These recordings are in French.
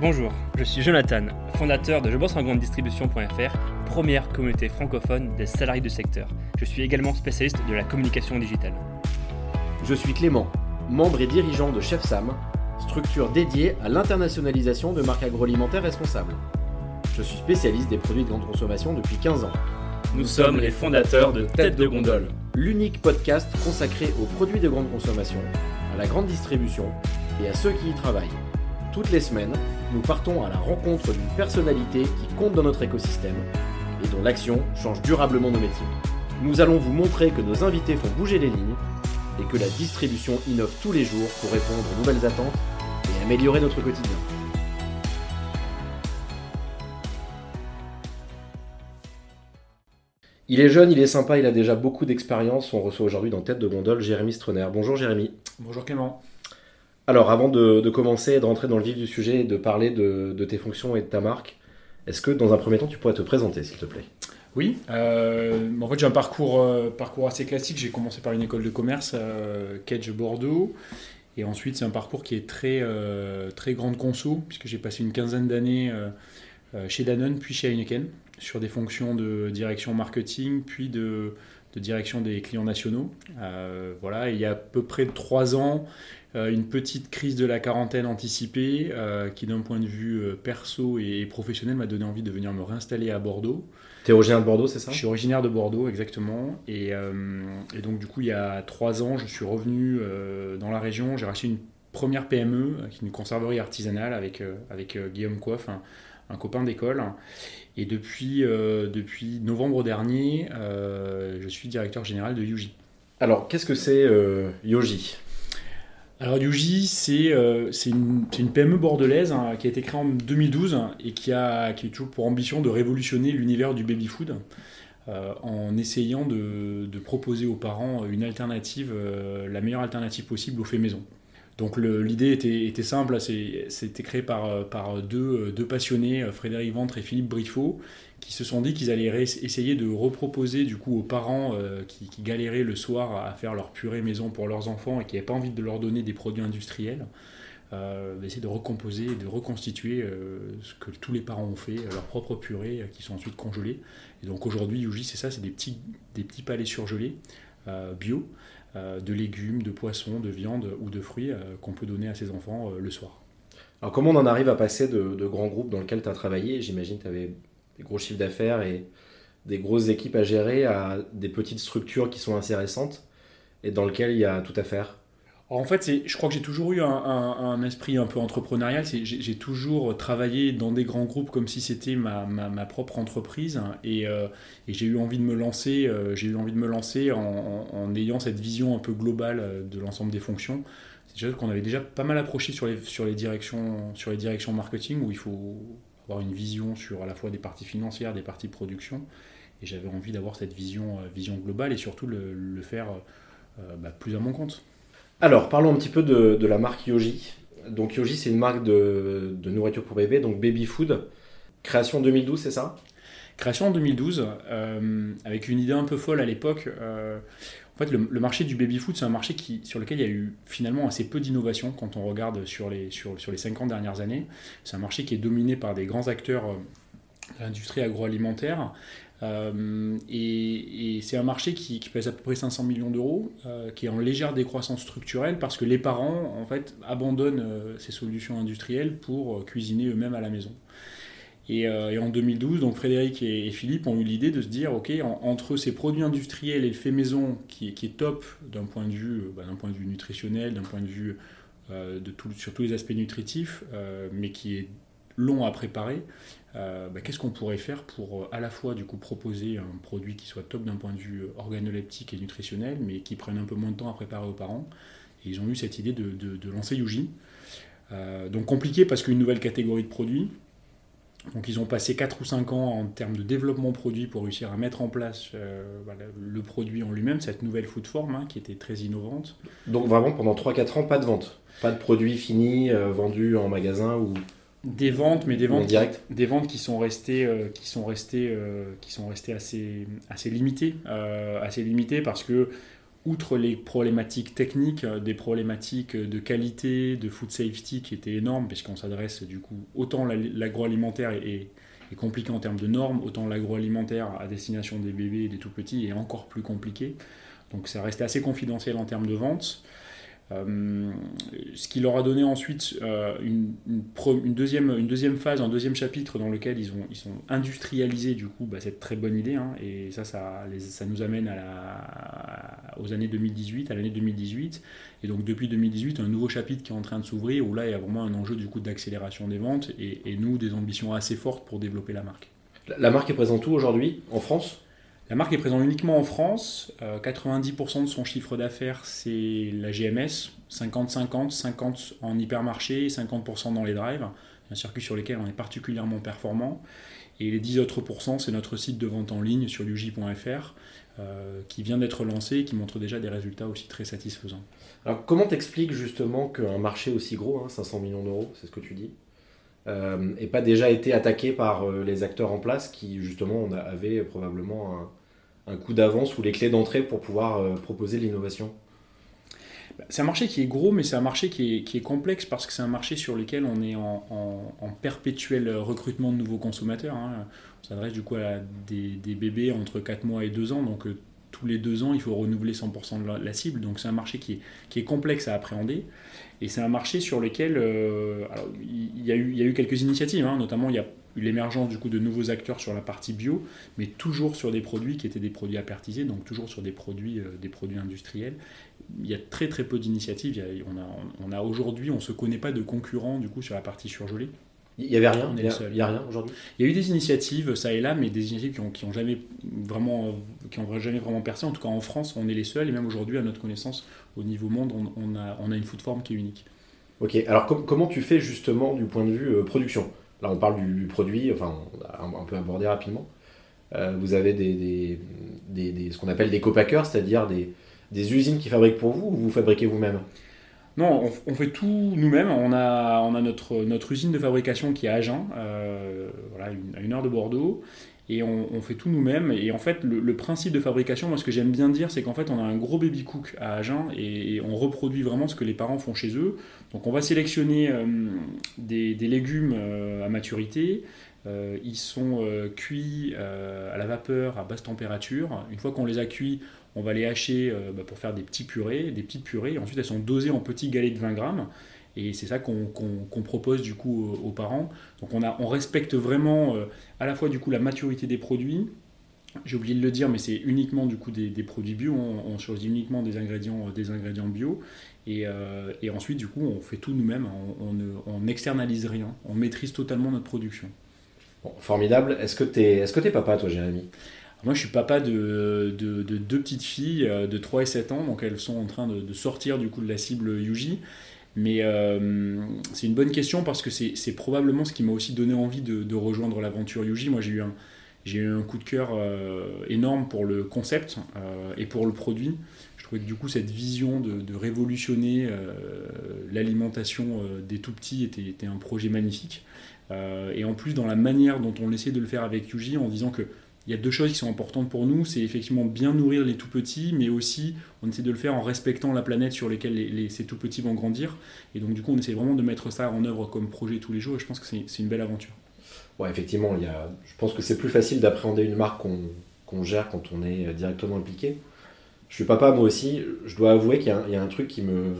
Bonjour, je suis Jonathan, fondateur de Je bosse en grande distribution.fr, première communauté francophone des salariés du secteur. Je suis également spécialiste de la communication digitale. Je suis Clément, membre et dirigeant de Chef Sam, structure dédiée à l'internationalisation de marques agroalimentaires responsables. Je suis spécialiste des produits de grande consommation depuis 15 ans. Nous sommes les fondateurs de Tête de Gondole, l'unique podcast consacré aux produits de grande consommation, à la grande distribution et à ceux qui y travaillent. Toutes les semaines, nous partons à la rencontre d'une personnalité qui compte dans notre écosystème et dont l'action change durablement nos métiers. Nous allons vous montrer que nos invités font bouger les lignes et que la distribution innove tous les jours pour répondre aux nouvelles attentes et améliorer notre quotidien. Il est jeune, il est sympa, il a déjà beaucoup d'expérience. On reçoit aujourd'hui dans Tête de Gondole Jérémy Stroner. Bonjour Jérémy. Bonjour Clément. Alors avant de, commencer et de rentrer dans le vif du sujet et de parler de, tes fonctions et de ta marque, est-ce que dans un premier temps tu pourrais te présenter s'il te plaît? Oui, euh, en fait j'ai un parcours, euh, parcours assez classique. J'ai commencé par une école de commerce, euh, Bordeaux. Et ensuite c'est un parcours qui est très, euh, très grande conso, puisque j'ai passé une quinzaine d'années chez Danone puis chez Heineken sur des fonctions de direction marketing, puis de, direction des clients nationaux. Voilà, il y a à peu près trois ans, une petite crise de la quarantaine anticipée euh, qui, d'un point de vue perso et professionnel, m'a donné envie de venir me réinstaller à Bordeaux. Tu es originaire de Bordeaux, c'est ça? Je suis originaire de Bordeaux, exactement. Et, donc, du coup, il y a trois ans, je suis revenu dans la région. J'ai racheté une première PME, une conserverie artisanale avec, avec Guillaume Coiffe, un copain d'école. Et depuis, euh, depuis novembre dernier, euh, je suis directeur général de Yuji. Alors, qu'est-ce que c'est euh, Yoji alors Yuji, c'est une, une, PME bordelaise hein, qui a été créée en 2012 et qui a, toujours pour ambition de révolutionner l'univers du baby-food en essayant de, de, proposer aux parents une alternative, la meilleure alternative possible au fait maison. Donc l'idée était, simple, c'était créé par, deux, passionnés, Frédéric Ventre et Philippe Briffaut, qui se sont dit qu'ils allaient essayer de reproposer du coup aux parents euh, qui, galéraient le soir à faire leur purée maison pour leurs enfants et qui n'avaient pas envie de leur donner des produits industriels, euh, d'essayer de recomposer de reconstituer euh, ce que tous les parents ont fait, leur propre purée qui sont ensuite congelées. Et donc aujourd'hui, Yuji, c'est ça, c'est des petits, des petits palets surgelés bio euh, de légumes, de poissons, de viande ou de fruits euh, qu'on peut donner à ses enfants euh, le soir. Alors comment on en arrive à passer de, grands groupes dans lesquels tu as travaillé? J'imagine que tu avais des gros chiffres d'affaires et des grosses équipes à gérer à des petites structures qui sont assez récentes et dans lesquelles il y a tout à faire en fait, je crois que j'ai toujours eu un, esprit un peu entrepreneurial. J'ai toujours travaillé dans des grands groupes comme si c'était ma, propre entreprise. Et, euh, j'ai eu envie de me lancer, euh, eu envie de me lancer en, ayant cette vision un peu globale euh, de l'ensemble des fonctions. C'est déjà qu'on avait déjà pas mal approché sur les, directions, sur les directions marketing où il faut avoir une vision sur à la fois des parties financières, des parties production. Et j'avais envie d'avoir cette vision, globale et surtout le, faire bah, plus à mon compte. Alors, parlons un petit peu de, la marque Yoji. Donc, Yoji, c'est une marque de, nourriture pour bébé, donc baby food. Création en 2012, c'est ça? Création en 2012, euh, avec une idée un peu folle à l'époque. Euh, en fait, le, marché du baby food, c'est un marché qui, sur lequel il y a eu finalement assez peu d'innovation quand on regarde sur les, sur les 50 dernières années. C'est un marché qui est dominé par des grands acteurs euh, de l'industrie agroalimentaire, euh, et, c'est un marché qui, pèse à peu près 500 millions d'euros, euh, qui est en légère décroissance structurelle parce que les parents en fait abandonnent euh, ces solutions industrielles pour cuisiner eux-mêmes à la maison. Et, en 2012, donc Frédéric et, Philippe ont eu l'idée de se dire, ok, entre ces produits industriels et le fait maison qui, est top d'un point de vue, bah, d'un point de vue nutritionnel, d'un point de vue de sur tous les aspects nutritifs, mais qui est long à préparer, euh, bah, qu'est-ce qu'on pourrait faire pour euh, à la fois du coup proposer un produit qui soit top d'un point de vue euh, organoleptique et nutritionnel, mais qui prenne un peu moins de temps à préparer aux parents? Et ils ont eu cette idée de, lancer Yuji. donc compliqué parce qu'une nouvelle catégorie de produits. Donc ils ont passé 4 ou 5 ans en termes de développement produit pour réussir à mettre en place le produit en lui-même, cette nouvelle food form hein, qui était très innovante. Donc vraiment pendant 3-4 ans, pas de vente Pas de produit fini, vendu en magasin ou... Des ventes, mais des ventes, qui, des ventes qui sont restées, euh, qui sont restées, euh, qui sont restées assez, assez limitées, euh, assez limitées parce que outre les problématiques techniques, des problématiques de qualité, de food safety qui étaient énormes, puisqu'on s'adresse du coup, autant l'agroalimentaire est, est, compliqué en termes de normes, autant l'agroalimentaire à destination des bébés et des tout petits est encore plus compliqué. Donc ça restait assez confidentiel en termes de vente. Euh, ce qui leur a donné ensuite euh, une, deuxième, une deuxième phase, un deuxième chapitre dans lequel ils ont, ils ont industrialisé du coup bah, cette très bonne idée. Hein, et ça, ça, ça, nous amène aux années 2018, à l'année 2018. Et donc depuis 2018, un nouveau chapitre qui est en train de s'ouvrir où là, il y a vraiment un enjeu du coup d'accélération des ventes et nous, des ambitions assez fortes pour développer la marque. La marque est présente où aujourd'hui? En France? La marque est présente uniquement en France. 90% euh, de son chiffre d'affaires, c'est la GMS. 50-50, 50 en hypermarché, 50% dans les drives. Un circuit sur lequel on est particulièrement performant. Et les 10 autres pourcents, c'est notre site de vente en ligne sur uj.fr euh, qui vient d'être lancé et qui montre déjà des résultats aussi très satisfaisants. Alors comment t'expliques justement qu'un marché aussi gros, 500 hein, millions d'euros, c'est ce que tu dis, n'ait euh, pas déjà été attaqué par les acteurs en place qui justement avaient probablement un, coup d'avance ou les clés d'entrée pour pouvoir euh, proposer l'innovation bah, c'est un marché qui est gros, mais c'est un marché qui est, complexe parce que c'est un marché sur lequel on est en, perpétuel recrutement de nouveaux consommateurs. Hein. On s'adresse du coup à des, bébés entre 4 mois et 2 ans, donc euh, tous les 2 ans, il faut renouveler 100% de la, cible. Donc c'est un marché qui est, complexe à appréhender. Et c'est un marché sur lequel euh, il, y a eu, eu quelques initiatives, hein. notamment il y a l'émergence du coup de nouveaux acteurs sur la partie bio, mais toujours sur des produits qui étaient des produits apertisés, donc toujours sur des produits, euh, industriels. Il y a très très peu d'initiatives. On a, aujourd'hui, on ne se connaît pas de concurrents sur la partie surgelée. Il n'y avait rien, il n'y a, rien aujourd'hui? Il y a eu des initiatives, ça et là, mais des initiatives qui n'ont qui ont jamais vraiment, qui ont jamais vraiment percé. En tout cas, en France, on est les seuls, et même aujourd'hui, à notre connaissance, au niveau monde, on, a, on a une food form qui est unique. Ok, alors comment tu fais justement du point de vue euh, production? Là, on parle du, produit, enfin, on peut aborder rapidement. Euh, vous avez des, ce qu'on appelle des copackers, c'est-à-dire des, usines qui fabriquent pour vous ou vous fabriquez vous-même? Non, on, fait tout nous-mêmes. On a, on a notre, notre usine de fabrication qui est à Agen, euh, voilà, à une heure de Bordeaux et on, fait tout nous-mêmes. Et en fait, le, principe de fabrication, moi, ce que j'aime bien dire, c'est qu'en fait, on a un gros baby cook à Agen et, on reproduit vraiment ce que les parents font chez eux. Donc, on va sélectionner euh, des, légumes euh, à maturité. Ils sont cuits à la vapeur à basse température. Une fois qu'on les a cuits, on va les hacher bah, pour faire des petits purées, des petites purées. Ensuite, elles sont dosées en petits galets de 20 grammes. Et c'est ça qu'on propose du coup aux, parents. Donc on, respecte vraiment euh, à la fois du coup la maturité des produits. J'ai oublié de le dire, mais c'est uniquement du coup des, produits bio. On, choisit uniquement des ingrédients, euh, des ingrédients bio. Euh, et, ensuite, du coup, on fait tout nous-mêmes. On n'externalise rien. On maîtrise totalement notre production. formidable. Est-ce que tu es, est es papa, toi, Jérémy? Moi, je suis papa de, de, deux petites filles de 3 et 7 ans, donc elles sont en train de, sortir du coup de la cible Yuji. Mais euh, c'est une bonne question parce que c'est probablement ce qui m'a aussi donné envie de, rejoindre l'aventure Yuji. Moi, j'ai eu, un, eu un coup de cœur euh, énorme pour le concept euh, et pour le produit. Je trouvais que du coup, cette vision de, révolutionner l'alimentation des tout petits était, était, un projet magnifique. et en plus, dans la manière dont on essaie de le faire avec Yuji, en disant que il y a deux choses qui sont importantes pour nous. C'est effectivement bien nourrir les tout petits, mais aussi on essaie de le faire en respectant la planète sur laquelle ces tout petits vont grandir. Et donc du coup, on essaie vraiment de mettre ça en œuvre comme projet tous les jours. Et je pense que c'est une belle aventure. Ouais, effectivement, il y a, je pense que c'est plus facile d'appréhender une marque qu'on gère quand on est directement impliqué. Je suis papa moi aussi. Je dois avouer qu'il y, a un truc qui me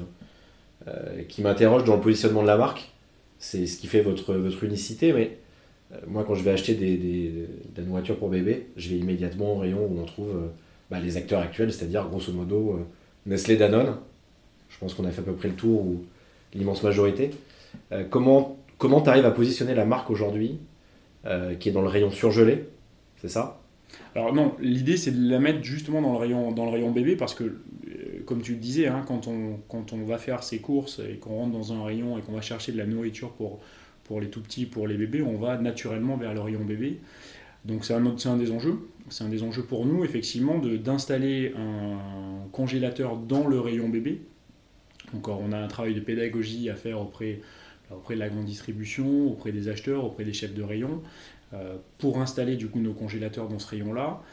euh, qui m'interroge dans le positionnement de la marque. C'est ce qui fait votre, votre unicité, mais moi, quand je vais acheter des, des, des, nourritures pour bébé, je vais immédiatement au rayon où on trouve euh, bah, les acteurs actuels, c'est-à-dire grosso modo euh, Nestlé Danone. Je pense qu'on a fait à peu près le tour, ou l'immense majorité. comment comment tu arrives à positionner la marque aujourd'hui, qui est dans le rayon surgelé C'est ça? Alors non, l'idée c'est de la mettre justement dans le rayon, dans le rayon bébé parce que, comme tu le disais, hein, quand, on, quand on va faire ses courses et qu'on rentre dans un rayon et qu'on va chercher de la nourriture pour, pour les tout petits, pour les bébés, on va naturellement vers le rayon bébé. Donc c'est un, des enjeux. C'est un des enjeux pour nous, effectivement, d'installer un congélateur dans le rayon bébé. Donc on a un travail de pédagogie à faire auprès, auprès de la grande distribution, auprès des acheteurs, auprès des chefs de rayon, euh, pour installer du coup nos congélateurs dans ce rayon-là.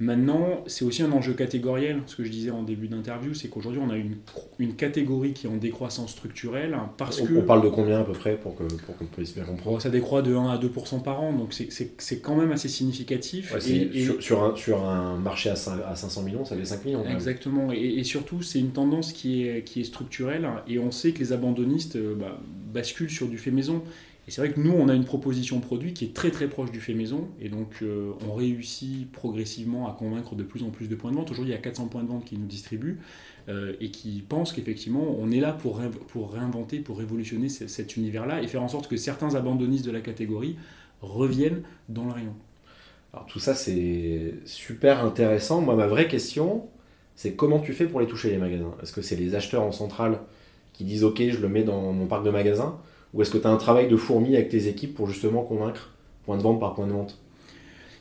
Maintenant, c'est aussi un enjeu catégoriel. Ce que je disais en début d'interview, c'est qu'aujourd'hui, on a une, une, catégorie qui est en décroissance structurelle. Parce on, que, on parle de combien à peu près pour qu'on pour qu'on puisse bien comprendre? Ça décroît de 1 à 2% par an, donc c'est quand même assez significatif. Ouais, et, et, sur, sur, un, sur un marché à, 5, à 500 millions, ça fait 5 millions. Exactement. Et, et, surtout, c'est une tendance qui est, qui est structurelle. Et on sait que les abandonnistes bah, basculent sur du fait maison. Et c'est vrai que nous, on a une proposition produit qui est très très proche du fait maison, et donc euh, on réussit progressivement à convaincre de plus en plus de points de vente. Aujourd'hui, il y a 400 points de vente qui nous distribuent euh, et qui pensent qu'effectivement, on est là pour, pour réinventer, pour révolutionner cet univers-là et faire en sorte que certains abandonnistes de la catégorie reviennent dans le rayon. Alors tout ça, c'est super intéressant. Moi, ma vraie question, c'est comment tu fais pour les toucher les magasins? Est-ce que c'est les acheteurs en centrale qui disent OK, je le mets dans mon parc de magasins ou est-ce que tu as un travail de fourmi avec tes équipes pour justement convaincre point de vente par point de vente?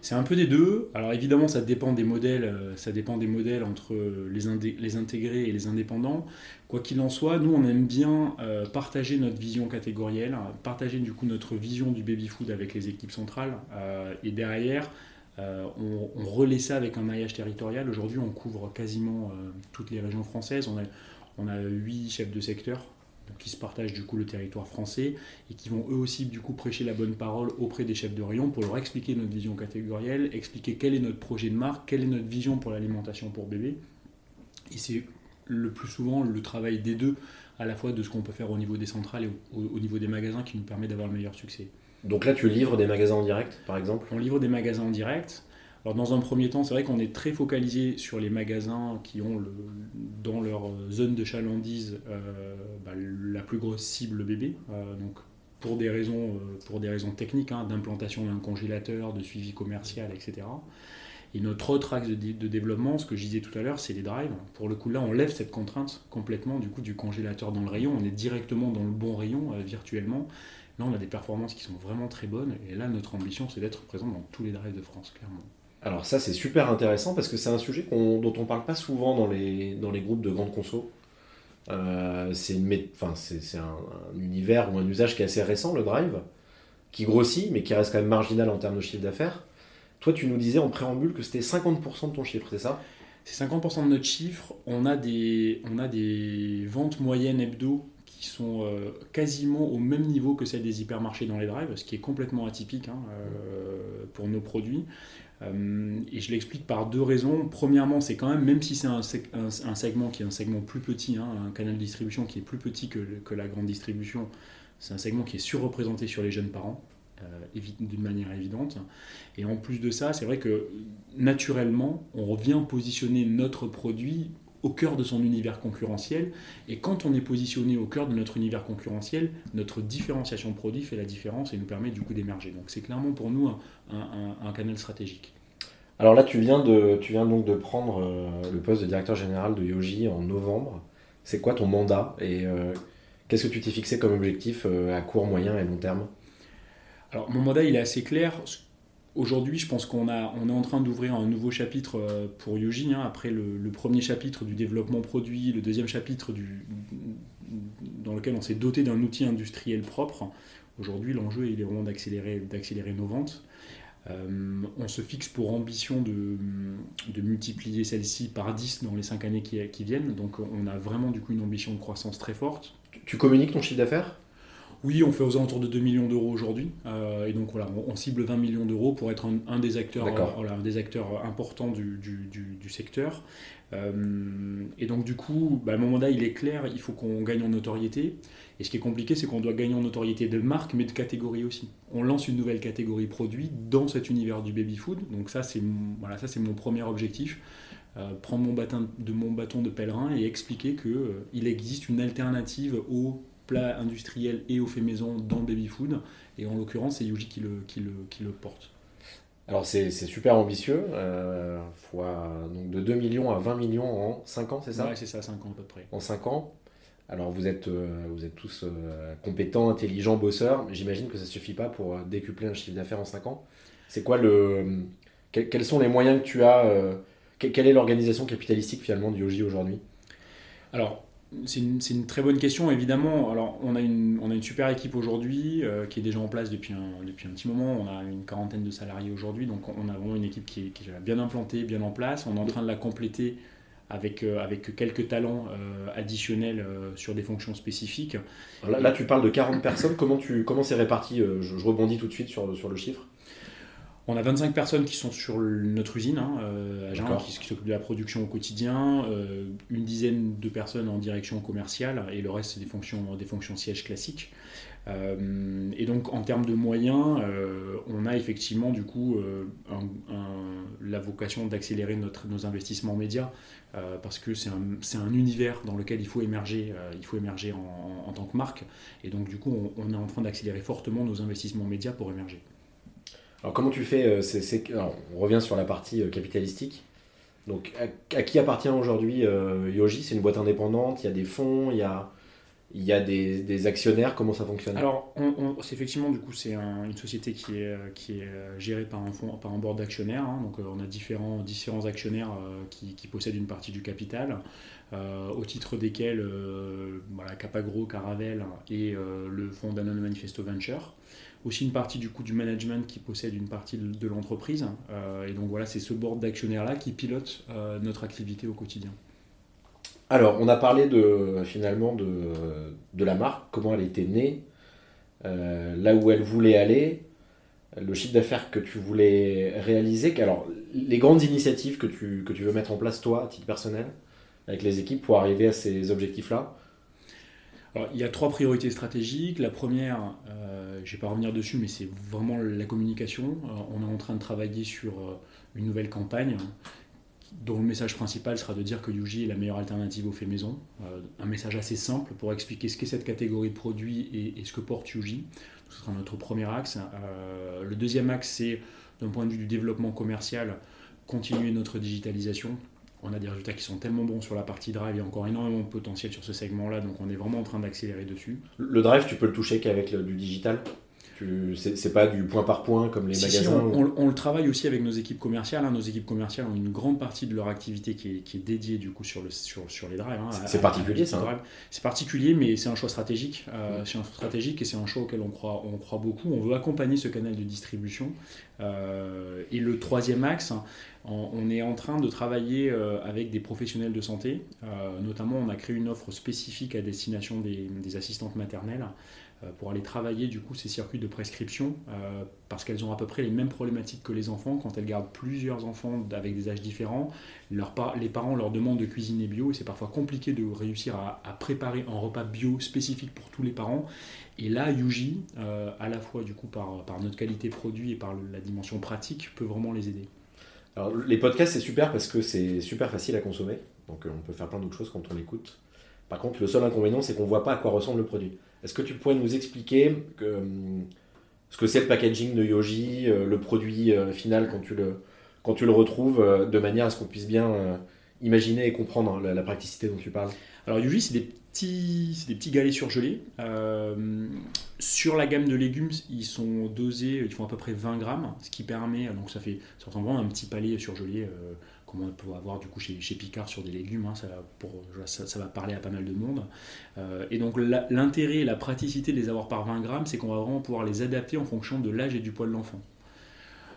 C'est un peu des deux. Alors évidemment, ça dépend des modèles, ça dépend des modèles entre les, les intégrés et les indépendants. Quoi qu'il en soit, nous on aime bien euh, partager notre vision catégorielle, partager du coup notre vision du baby food avec les équipes centrales. Euh, et derrière, euh, on, relaie ça avec un maillage territorial. Aujourd'hui, on couvre quasiment toutes les régions françaises. On a, 8 chefs de secteur qui se partagent du coup le territoire français et qui vont eux aussi du coup prêcher la bonne parole auprès des chefs de rayon pour leur expliquer notre vision catégorielle, expliquer quel est notre projet de marque, quelle est notre vision pour l'alimentation pour bébé. Et c'est le plus souvent le travail des deux, à la fois de ce qu'on peut faire au niveau des centrales et au, au niveau des magasins qui nous permet d'avoir le meilleur succès. Donc là, tu livres des magasins en direct, par exemple? On livre des magasins en direct. Alors dans un premier temps, c'est vrai qu'on est très focalisé sur les magasins qui ont le, dans leur zone de chalandise euh, bah, la plus grosse cible bébé. Euh, donc pour des raisons, euh, pour des raisons techniques, hein, d'implantation d'un congélateur, de suivi commercial, etc. Et notre autre axe de, développement, ce que je disais tout à l'heure, c'est les drives. Pour le coup, là, on lève cette contrainte complètement du coup du congélateur dans le rayon. On est directement dans le bon rayon virtuellement. Là, on a des performances qui sont vraiment très bonnes. Et là, notre ambition, c'est d'être présent dans tous les drives de France, clairement. Alors ça, c'est super intéressant parce que c'est un sujet dont on parle pas souvent dans les, dans les groupes de grandes conso. Euh, c'est enfin, un, un, univers ou un usage qui est assez récent, le drive, qui grossit, mais qui reste quand même marginal en termes de chiffre d'affaires. Toi, tu nous disais en préambule que c'était 50% de ton chiffre, c'est ça? C'est 50% de notre chiffre. On a des, on a des ventes moyennes hebdo qui sont euh, quasiment au même niveau que celles des hypermarchés dans les drives, ce qui est complètement atypique hein, euh, pour nos produits. Euh, et je l'explique par deux raisons. Premièrement, c'est quand même, même si c'est un, segment qui est un segment plus petit, hein, un canal de distribution qui est plus petit que, la grande distribution, c'est un segment qui est surreprésenté sur les jeunes parents, euh, d'une manière évidente. Et en plus de ça, c'est vrai que naturellement, on vient positionner notre produit au cœur de son univers concurrentiel. Et quand on est positionné au cœur de notre univers concurrentiel, notre différenciation de produit fait la différence et nous permet du coup d'émerger. Donc c'est clairement pour nous un, un, un, canal stratégique. Alors là, tu viens, de, tu viens donc de prendre euh, le poste de directeur général de Yoji en novembre. C'est quoi ton mandat et euh, qu'est-ce que tu t'es fixé comme objectif euh, à court, moyen et long terme? Alors mon mandat, il est assez clair. Aujourd'hui, je pense qu'on on est en train d'ouvrir un nouveau chapitre euh, pour Yoji, hein, après le, premier chapitre du développement produit, le deuxième chapitre dans lequel on s'est doté d'un outil industriel propre. Aujourd'hui, l'enjeu est vraiment d'accélérer, d'accélérer nos ventes. Euh, on se fixe pour ambition de, multiplier celle-ci par 10 dans les 5 années qui, qui, viennent. Donc on a vraiment du coup une ambition de croissance très forte. Tu communiques ton chiffre d'affaires? Oui, on fait aux alentours de 2 millions d'euros aujourd'hui. Euh, et donc voilà, on, on, cible 20 millions d'euros pour être un, un des acteurs, euh, voilà, un des acteurs importants du, du, du, du secteur. Euh, et donc du coup, bah, mon mandat il est clair, il faut qu'on gagne en notoriété. Et ce qui est compliqué, c'est qu'on doit gagner en notoriété de marque, mais de catégorie aussi. On lance une nouvelle catégorie produit dans cet univers du baby food. Donc ça, c'est voilà, ça c'est mon premier objectif. Euh, prendre mon bâton de mon bâton de pèlerin et expliquer que euh, il existe une alternative au plat industriel et au fait maison dans le baby food. Et en l'occurrence, c'est Yuji qui le, qui, le, qui le porte. Alors c'est super ambitieux, euh, fois, donc de 2 millions à 20 millions en 5 ans, c'est ça? Oui, c'est ça, 5 ans à peu près. En 5 ans. Alors vous êtes, euh, vous êtes tous euh, compétents, intelligents, bosseurs, j'imagine que ça ne suffit pas pour décupler un chiffre d'affaires en 5 ans. C'est quoi le... Quels, quels sont les moyens que tu as Quelle est l'organisation capitalistique finalement du Yoji aujourd'hui? Alors, c'est une, très bonne question, évidemment. Alors, on a une, super équipe aujourd'hui euh, qui est déjà en place depuis un, petit moment. On a une quarantaine de salariés aujourd'hui, donc on a vraiment une équipe qui est, bien implantée, bien en place. On est en train de la compléter avec, euh, quelques talents euh, additionnels sur des fonctions spécifiques. Là, tu parles de 40 personnes. Comment, c'est réparti je, rebondis tout de suite sur le chiffre. On a 25 personnes qui sont sur notre usine hein, euh, à Jean, qui, s'occupent de la production au quotidien, euh, une dizaine de personnes en direction commerciale et le reste c'est des fonctions, des fonctions sièges classiques. Euh, et donc en termes de moyens, on a effectivement du coup la vocation d'accélérer nos investissements médias parce que c'est un, univers dans lequel il faut émerger, il faut émerger en, tant que marque. Et donc du coup on, on est en train d'accélérer fortement nos investissements médias pour émerger. Alors comment tu fais euh, On revient sur la partie euh, capitalistique. Donc à, qui appartient aujourd'hui euh, Yoji? C'est une boîte indépendante, il y a des fonds, il y a, il y a des, actionnaires, comment ça fonctionne? Alors effectivement du coup c'est une société qui est, qui est gérée par un, fonds, par un board d'actionnaires. Hein. donc on a différents, différents actionnaires qui, possèdent une partie du capital. au titre desquels Capagro, Caravel et le fonds Danone Manifesto Venture aussi une partie du coup du management qui possède une partie de l'entreprise. Euh, et donc voilà, c'est ce board d'actionnaires-là qui pilote euh, notre activité au quotidien. Alors, on a parlé de, finalement de, de la marque, comment elle était née, euh, là où elle voulait aller, le chiffre d'affaires que tu voulais réaliser. Alors, les grandes initiatives que tu, que tu veux mettre en place, toi, à titre personnel, avec les équipes, pour arriver à ces objectifs-là il y a trois priorités stratégiques. La première, euh, je ne vais pas revenir dessus, mais c'est vraiment la communication. Euh, on est en train de travailler sur euh, une nouvelle campagne dont le message principal sera de dire que Yuji est la meilleure alternative au fait maison. un message assez simple pour expliquer ce qu'est cette catégorie de produits et, ce que porte Yuji. Ce sera notre premier axe. le deuxième axe, c'est d'un point de vue du développement commercial, continuer notre digitalisation on a des résultats qui sont tellement bons sur la partie drive, il y a encore énormément de potentiel sur ce segment-là, donc on est vraiment en train d'accélérer dessus. Le drive, tu peux le toucher qu'avec du digital? C'est pas du point par point comme les magasins on, le travaille aussi avec nos équipes commerciales. Hein. Nos équipes commerciales ont une grande partie de leur activité qui est, dédiée du coup sur, le, sur, les drives. Hein, c'est particulier ça hein. C'est particulier, mais c'est un choix stratégique. Euh, c'est un choix stratégique et c'est un choix auquel on croit, on croit beaucoup. On veut accompagner ce canal de distribution. Euh, et le troisième axe, on est en train de travailler euh, avec des professionnels de santé. notamment, on a créé une offre spécifique à destination des assistantes maternelles pour aller travailler du coup ces circuits de prescription euh, parce qu'elles ont à peu près les mêmes problématiques que les enfants. Quand elles gardent plusieurs enfants avec des âges différents les parents leur demandent de cuisiner bio et c'est parfois compliqué de réussir à, préparer un repas bio spécifique pour tous les parents. Et là Yuji euh, à la fois du coup par, notre qualité produit et par la dimension pratique peut vraiment les aider. Les podcasts c'est super parce que c'est super facile à consommer. Donc on peut faire plein d'autres choses quand on l'écoute. Par contre le seul inconvénient c'est qu'on voit pas à quoi ressemble le produit est-ce que tu pourrais nous expliquer hum, ce que c'est le packaging de Yoji, euh, le produit euh, final quand tu le, quand tu le retrouves, euh, de manière à ce qu'on puisse bien imaginer et comprendre la, la, praticité dont tu parles? Alors Yoji, c'est des petits, des petits galets surgelés. sur la gamme de légumes, ils sont dosés, ils font à peu près 20 grammes, ce qui permet, donc ça fait, ça un petit palais surgelé comme on peut avoir du coup chez, Picard sur des légumes, hein, ça, va parler à pas mal de monde. Euh, et donc l'intérêt et la praticité de les avoir par 20 grammes, c'est qu'on va vraiment pouvoir les adapter en fonction de l'âge et du poids de l'enfant.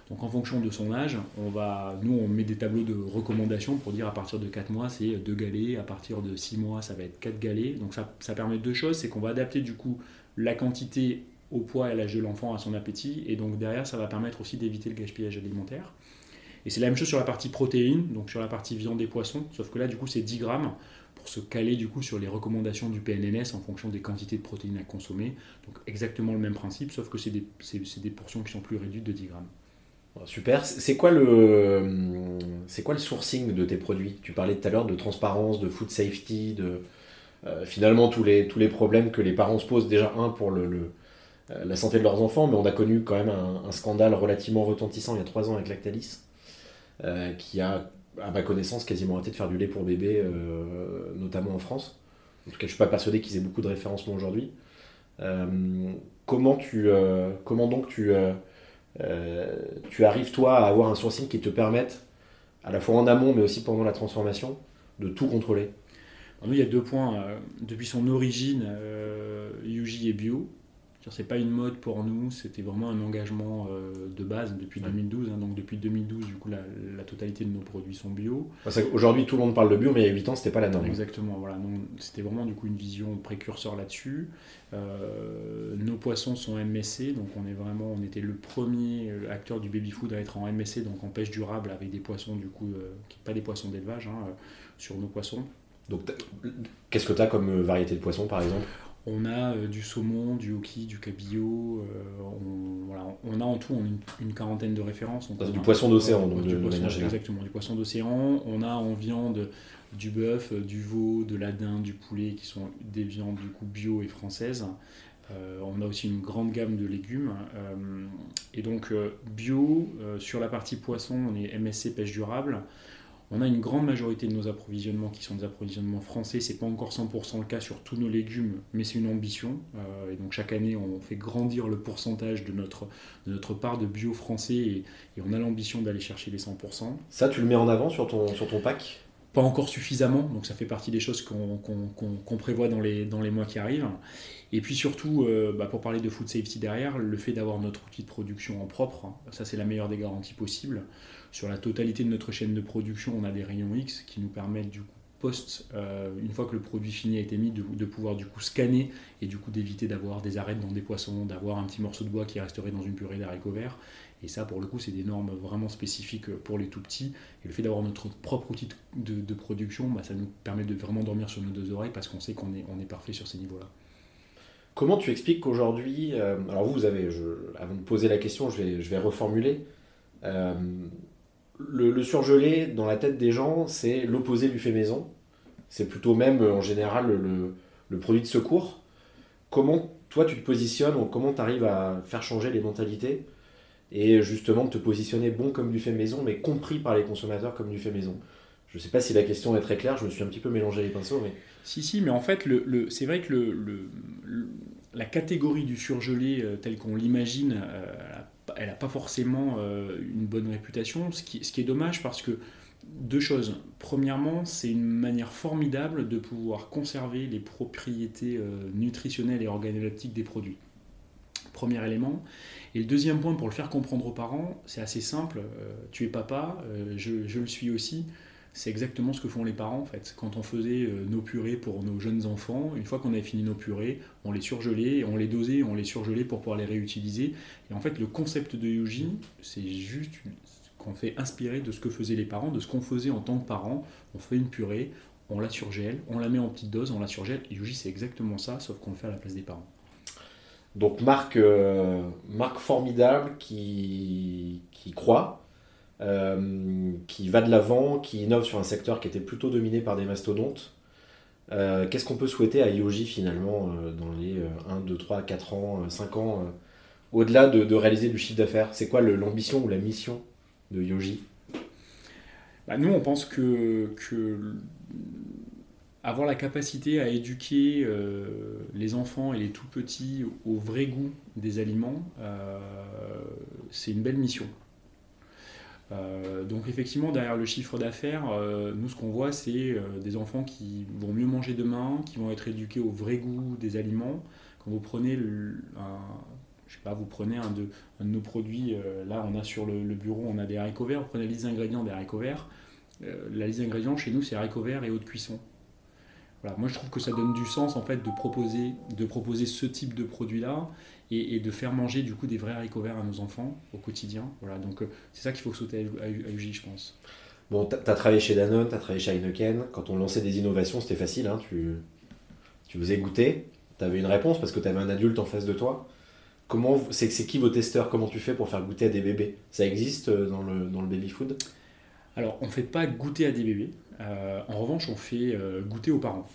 Donc en fonction de son âge, nous on met des tableaux de recommandations pour dire à partir de 4 mois c'est 2 galets, à partir de 6 mois ça va être 4 galets. Donc ça, ça permet deux choses, c'est qu'on va adapter du coup la quantité au poids et à l'âge de l'enfant, à son appétit, et donc derrière ça va permettre aussi d'éviter le gaspillage alimentaire. Et c'est la même chose sur la partie protéines, donc sur la partie viande et poissons, sauf que là, du coup, c'est 10 grammes pour se caler du coup sur les recommandations du PNNS en fonction des quantités de protéines à consommer. Donc exactement le même principe, sauf que c'est des, portions qui sont plus réduites de 10 grammes. Super. C'est quoi le sourcing de tes produits? Tu parlais tout à l'heure de transparence, de food safety, de euh, finalement tous les problèmes que les parents se posent déjà un pour euh, la santé de leurs enfants, mais on a connu quand même un, un scandale relativement retentissant il y a trois ans avec Lactalis. Euh, qui a, à ma connaissance, quasiment arrêté de faire du lait pour bébé, euh, notamment en France. En tout cas, je suis pas persuadé qu'ils aient beaucoup de référencement aujourd'hui. Euh, comment, tu, comment donc tu, tu arrives, toi, à avoir un sourcing qui te permette, à la fois en amont, mais aussi pendant la transformation, de tout contrôler? Nous, il y a deux points. depuis son origine, Yuji est bio. C'est pas une mode pour nous, c'était vraiment un engagement euh, de base depuis 2012. Hein. donc depuis 2012, du coup, la, totalité de nos produits sont bio. Aujourd'hui, tout le monde parle de bio, mais il y a 8 ans, c'était pas la norme. Exactement, voilà. C'était vraiment du coup une vision précurseur là-dessus. Euh, nos poissons sont MSC, donc on est vraiment, on était le premier euh, acteur du baby food à être en MSC, donc en pêche durable avec des poissons du coup, qui pas des poissons d'élevage, hein, sur nos poissons. Donc, qu'est-ce que tu as comme variété de poissons par exemple? On a euh, du saumon, du hoki, du cabillaud. Euh, on, a en tout une, quarantaine de références. du poisson d'océan, donc du poisson, Exactement, du poisson d'océan. On a en viande du bœuf, du veau, de la dinde, du poulet, qui sont des viandes du coup bio et françaises. Euh, on a aussi une grande gamme de légumes. et donc bio, sur la partie poisson, on est MSC pêche durable. On a une grande majorité de nos approvisionnements qui sont des approvisionnements français. C'est pas encore 100% le cas sur tous nos légumes, mais c'est une ambition. Euh, et donc chaque année, on fait grandir le pourcentage de notre, de notre part de bio français et, on a l'ambition d'aller chercher les 100%. Ça, tu le mets en avant sur ton, sur ton pack? Pas encore suffisamment, donc ça fait partie des choses qu'on prévoit dans les, dans les mois qui arrivent. Et puis surtout, euh, bah, pour parler de food safety derrière, le fait d'avoir notre outil de production en propre, hein, ça c'est la meilleure des garanties possibles. Sur la totalité de notre chaîne de production, on a des rayons X qui nous permettent du coup post, euh, une fois que le produit fini a été mis, de, pouvoir du coup scanner et du coup d'éviter d'avoir des arêtes dans des poissons, d'avoir un petit morceau de bois qui resterait dans une purée d'haricots verts. Et ça, pour le coup, c'est des normes vraiment spécifiques pour les tout petits. Et le fait d'avoir notre propre outil de, production, bah, ça nous permet de vraiment dormir sur nos deux oreilles parce qu'on sait qu'on est, parfait sur ces niveaux-là. Comment tu expliques qu'aujourd'hui, euh, alors vous, vous avez, avant de poser la question, je vais, je vais reformuler. Euh, le, surgelé, dans la tête des gens, c'est l'opposé du fait maison. C'est plutôt même, en général, le, produit de secours. Comment toi, tu te positionnes, comment tu arrives à faire changer les mentalités et justement te positionner bon comme du fait maison, mais compris par les consommateurs comme du fait maison? Je ne sais pas si la question est très claire, je me suis un petit peu mélangé les pinceaux. Mais... Si, si, mais en fait, c'est vrai que la catégorie du surgelé euh, telle qu'on l'imagine, euh, elle n'a pas forcément euh, une bonne réputation, ce qui, est dommage parce que deux choses. Premièrement, c'est une manière formidable de pouvoir conserver les propriétés nutritionnelles et organoleptiques des produits. Premier élément. Et le deuxième point, pour le faire comprendre aux parents, c'est assez simple. tu es papa, je, le suis aussi c'est exactement ce que font les parents en fait. Quand on faisait euh, nos purées pour nos jeunes enfants, une fois qu'on avait fini nos purées, on les surgelait, on les dosait, on les surgelait pour pouvoir les réutiliser. Et en fait, le concept de Yuji, c'est juste qu'on fait inspirer de ce que faisaient les parents, de ce qu'on faisait en tant que parents. On fait une purée, on la surgèle, on la met en petite dose, on la surgèle. Et Yuji, c'est exactement ça, sauf qu'on le fait à la place des parents. Donc marque, euh, formidable qui, qui croit, qui va de l'avant, qui innove sur un secteur qui était plutôt dominé par des mastodontes. Euh, qu'est-ce qu'on peut souhaiter à Yoji finalement euh, dans les 1, 2, 3, 4 ans, 5 ans, au-delà de, réaliser du chiffre d'affaires? C'est quoi l'ambition ou la mission de Yoji? Bah, Nous, on pense que, avoir la capacité à éduquer les enfants et les tout petits au vrai goût des aliments, c'est une belle mission. Euh, donc effectivement, derrière le chiffre d'affaires, euh, nous ce qu'on voit, c'est euh, des enfants qui vont mieux manger demain, qui vont être éduqués au vrai goût des aliments. Quand vous prenez, un, je sais pas, vous prenez un de, nos produits, là on a sur le, bureau, on a des haricots verts, vous prenez la liste d'ingrédients des haricots verts. la liste d'ingrédients chez nous, c'est haricots verts et eau de cuisson. Moi je trouve que ça donne du sens en fait de proposer, de proposer ce type de produit-là et, de faire manger du coup des vrais haricots verts à nos enfants au quotidien. Voilà, donc euh, c'est ça qu'il faut sauter à, UJ, je pense. Bon, tu as travaillé chez Danone, tu as travaillé chez Heineken. Quand on lançait des innovations, c'était facile. Hein, tu, tu faisais goûter, tu avais une réponse parce que tu avais un adulte en face de toi. Comment c'est, c'est qui vos testeurs? Comment tu fais pour faire goûter à des bébés? Ça existe euh, dans le, dans le baby food? Alors, on ne fait pas goûter à des bébés. Euh, en revanche, on fait goûter aux parents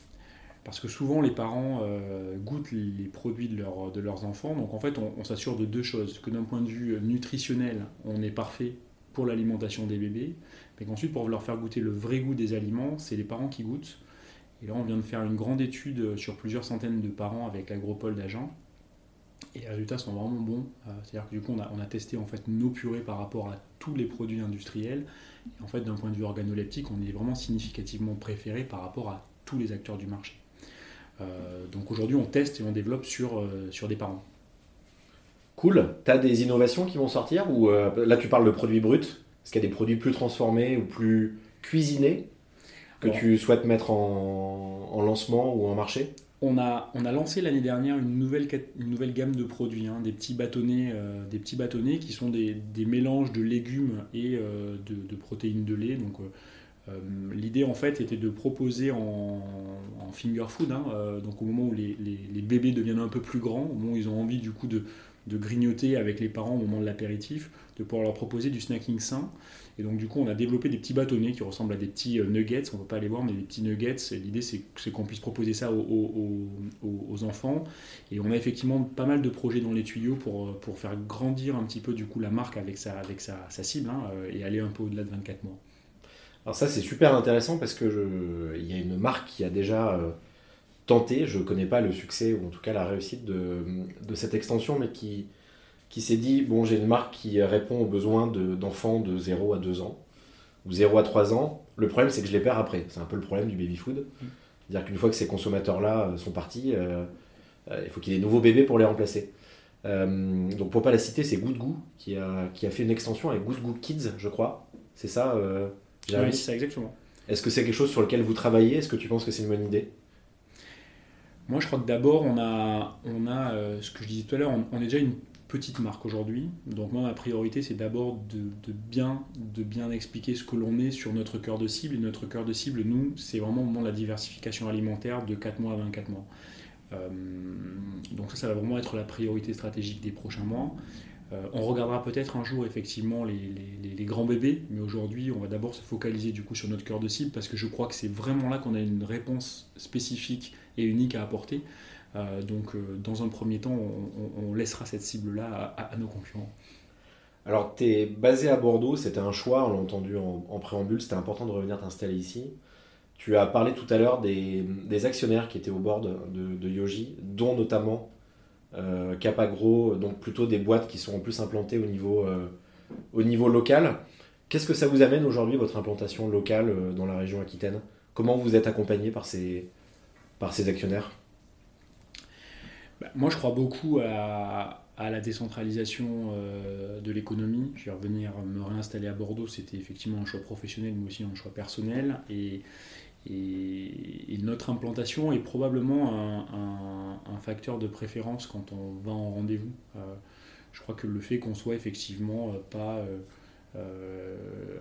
parce que souvent les parents euh, goûtent les produits de, leur, de, leurs enfants. Donc en fait, on, s'assure de deux choses. Que d'un point de vue nutritionnel, on est parfait pour l'alimentation des bébés, mais qu'ensuite, pour leur faire goûter le vrai goût des aliments, c'est les parents qui goûtent. Et là, on vient de faire une grande étude sur plusieurs centaines de parents avec l'agropole d'Agen. Et les résultats sont vraiment bons. Euh, c'est-à-dire que du coup, on a, on a, testé en fait nos purées par rapport à tous les produits industriels. En fait, d'un point de vue organoleptique, on est vraiment significativement préféré par rapport à tous les acteurs du marché. donc aujourd'hui, on teste et on développe sur, sur des parents. Cool. Tu as des innovations qui vont sortir ou là tu parles de produits bruts Est-ce qu'il y a des produits plus transformés ou plus cuisinés que tu souhaites mettre en, lancement ou en marché? On a, lancé l'année dernière une nouvelle, gamme de produits, hein, des, petits bâtonnets, euh, des petits bâtonnets qui sont des, mélanges de légumes et euh, de, protéines de lait. Euh, l'idée en fait était de proposer en, finger food, hein, donc au moment où les, les, bébés deviennent un peu plus grands, au moment où ils ont envie du coup de, de grignoter avec les parents au moment de l'apéritif, de pouvoir leur proposer du snacking sain. Et donc du coup, on a développé des petits bâtonnets qui ressemblent à des petits euh, nuggets, on ne peut pas les voir, mais des petits nuggets. L'idée, c'est qu'on puisse proposer ça aux, enfants. Et on a effectivement pas mal de projets dans les tuyaux pour, euh, pour faire grandir un petit peu du coup la marque avec sa, avec sa, cible hein, euh, et aller un peu au-delà de 24 mois. Alors ça, c'est super intéressant parce que y a une marque qui a déjà tenté, je ne connais pas le succès ou en tout cas la réussite de, de cette extension, mais qui, qui s'est dit bon, j'ai une marque qui répond aux besoins d'enfants de, 0 à 2 ans ou 0 à 3 ans. Le problème, c'est que je les perds après. C'est un peu le problème du baby food. Mm. C'est-à-dire qu'une fois que ces consommateurs-là euh, sont partis, euh, euh, il faut qu'il y ait des nouveaux bébés pour les remplacer. donc pour pas la citer, c'est Good Goo qui a, qui a fait une extension avec Good Goo Kids, je crois. C'est ça Oui, c'est ça exactement. Est-ce que c'est quelque chose sur lequel vous travaillez? Est-ce que tu penses que c'est une bonne idée? Moi, je crois que d'abord, on a, on a ce que je disais tout à l'heure, on, est déjà une petite marque aujourd'hui. Donc moi, ma priorité, c'est d'abord de, bien, de bien expliquer ce que l'on est sur notre cœur de cible. Et notre cœur de cible, nous, c'est vraiment au moment de la diversification alimentaire de 4 mois à 24 mois. Euh, donc ça, ça va vraiment être la priorité stratégique des prochains mois. Euh, on regardera peut-être un jour effectivement les, les grands bébés, mais aujourd'hui on va d'abord se focaliser du coup sur notre cœur de cible parce que je crois que c'est vraiment là qu'on a une réponse spécifique et unique à apporter. Euh, donc, euh, dans un premier temps, on, laissera cette cible-là à, nos concurrents. Alors, tu es basé à Bordeaux, c'était un choix, on l'a entendu en, préambule, c'était important de revenir t'installer ici. Tu as parlé tout à l'heure des, actionnaires qui étaient au bord de, Yoji, dont notamment euh, Capagro, donc plutôt des boîtes qui sont en plus implantées au niveau, au niveau local. Qu'est-ce que ça vous amène aujourd'hui, votre implantation locale dans la région Aquitaine? Comment vous êtes accompagné par par ces actionnaires? Bah, moi, je crois beaucoup à, la décentralisation euh, de l'économie. Je vais revenir me réinstaller à Bordeaux, c'était effectivement un choix professionnel, mais aussi un choix personnel. Et, notre implantation est probablement un, facteur de préférence quand on va en rendez-vous. Euh, je crois que le fait qu'on soit effectivement euh, pas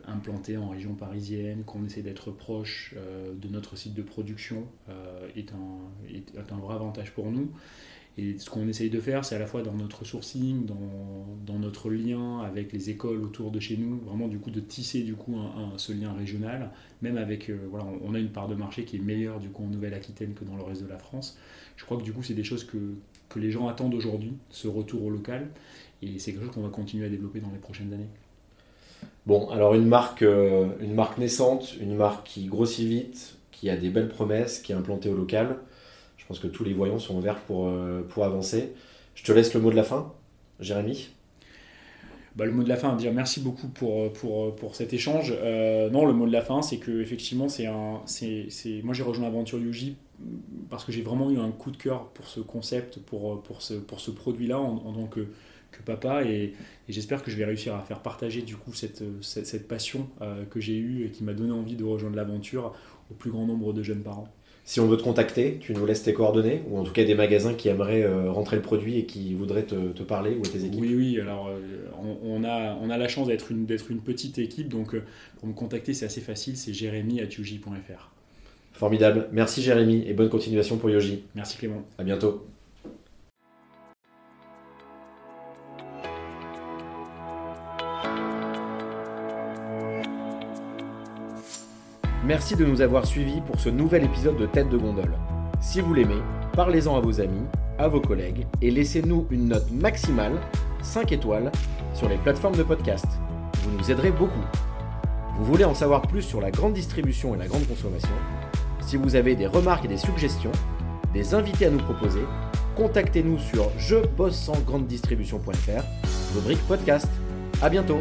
implanté en région parisienne, qu'on essaie d'être proche de notre site de production est, un, vrai avantage pour nous. Et ce qu'on essaye de faire, c'est à la fois dans notre sourcing, dans, notre lien avec les écoles autour de chez nous, vraiment du coup de tisser du coup ce lien régional, même avec, euh, voilà, on a une part de marché qui est meilleure du coup en Nouvelle-Aquitaine que dans le reste de la France. Je crois que du coup c'est des choses que, que les gens attendent aujourd'hui, ce retour au local, et c'est quelque chose qu'on va continuer à développer dans les prochaines années. Bon, alors une marque, euh, une marque naissante, une marque qui grossit vite, qui a des belles promesses, qui est implantée au local. Pense que tous les voyants sont ouverts pour, euh, pour avancer. Je te laisse le mot de la fin, Jérémy. Bah, le mot de la fin, dire merci beaucoup pour, pour, pour cet échange. Euh, non, le mot de la fin, c'est que effectivement, c'est un, c'est, moi j'ai rejoint l'aventure Yuji parce que j'ai vraiment eu un coup de cœur pour ce concept, pour, pour ce, pour ce produit-là en, tant que, que papa et, j'espère que je vais réussir à faire partager du coup cette, cette, passion euh, que j'ai eue et qui m'a donné envie de rejoindre l'aventure au plus grand nombre de jeunes parents. Si on veut te contacter, tu nous laisses tes coordonnées, ou en tout cas des magasins qui aimeraient euh, rentrer le produit et qui voudraient te, parler, ou tes équipes Oui, oui, alors euh, on, a, on a la chance d'être une, une petite équipe, donc euh, pour me contacter c'est assez facile, c'est jérémy.yoji.fr. Formidable, merci Jérémy et bonne continuation pour Yoji. Merci Clément. À bientôt. Merci de nous avoir suivis pour ce nouvel épisode de Tête de Gondole. Si vous l'aimez, parlez-en à vos amis, à vos collègues et laissez-nous une note maximale, 5 étoiles, sur les plateformes de podcast. Vous nous aiderez beaucoup. Vous voulez en savoir plus sur la grande distribution et la grande consommation? Si vous avez des remarques et des suggestions, des invités à nous proposer, contactez-nous sur je bosse sans grande distribution.fr, rubrique podcast. À bientôt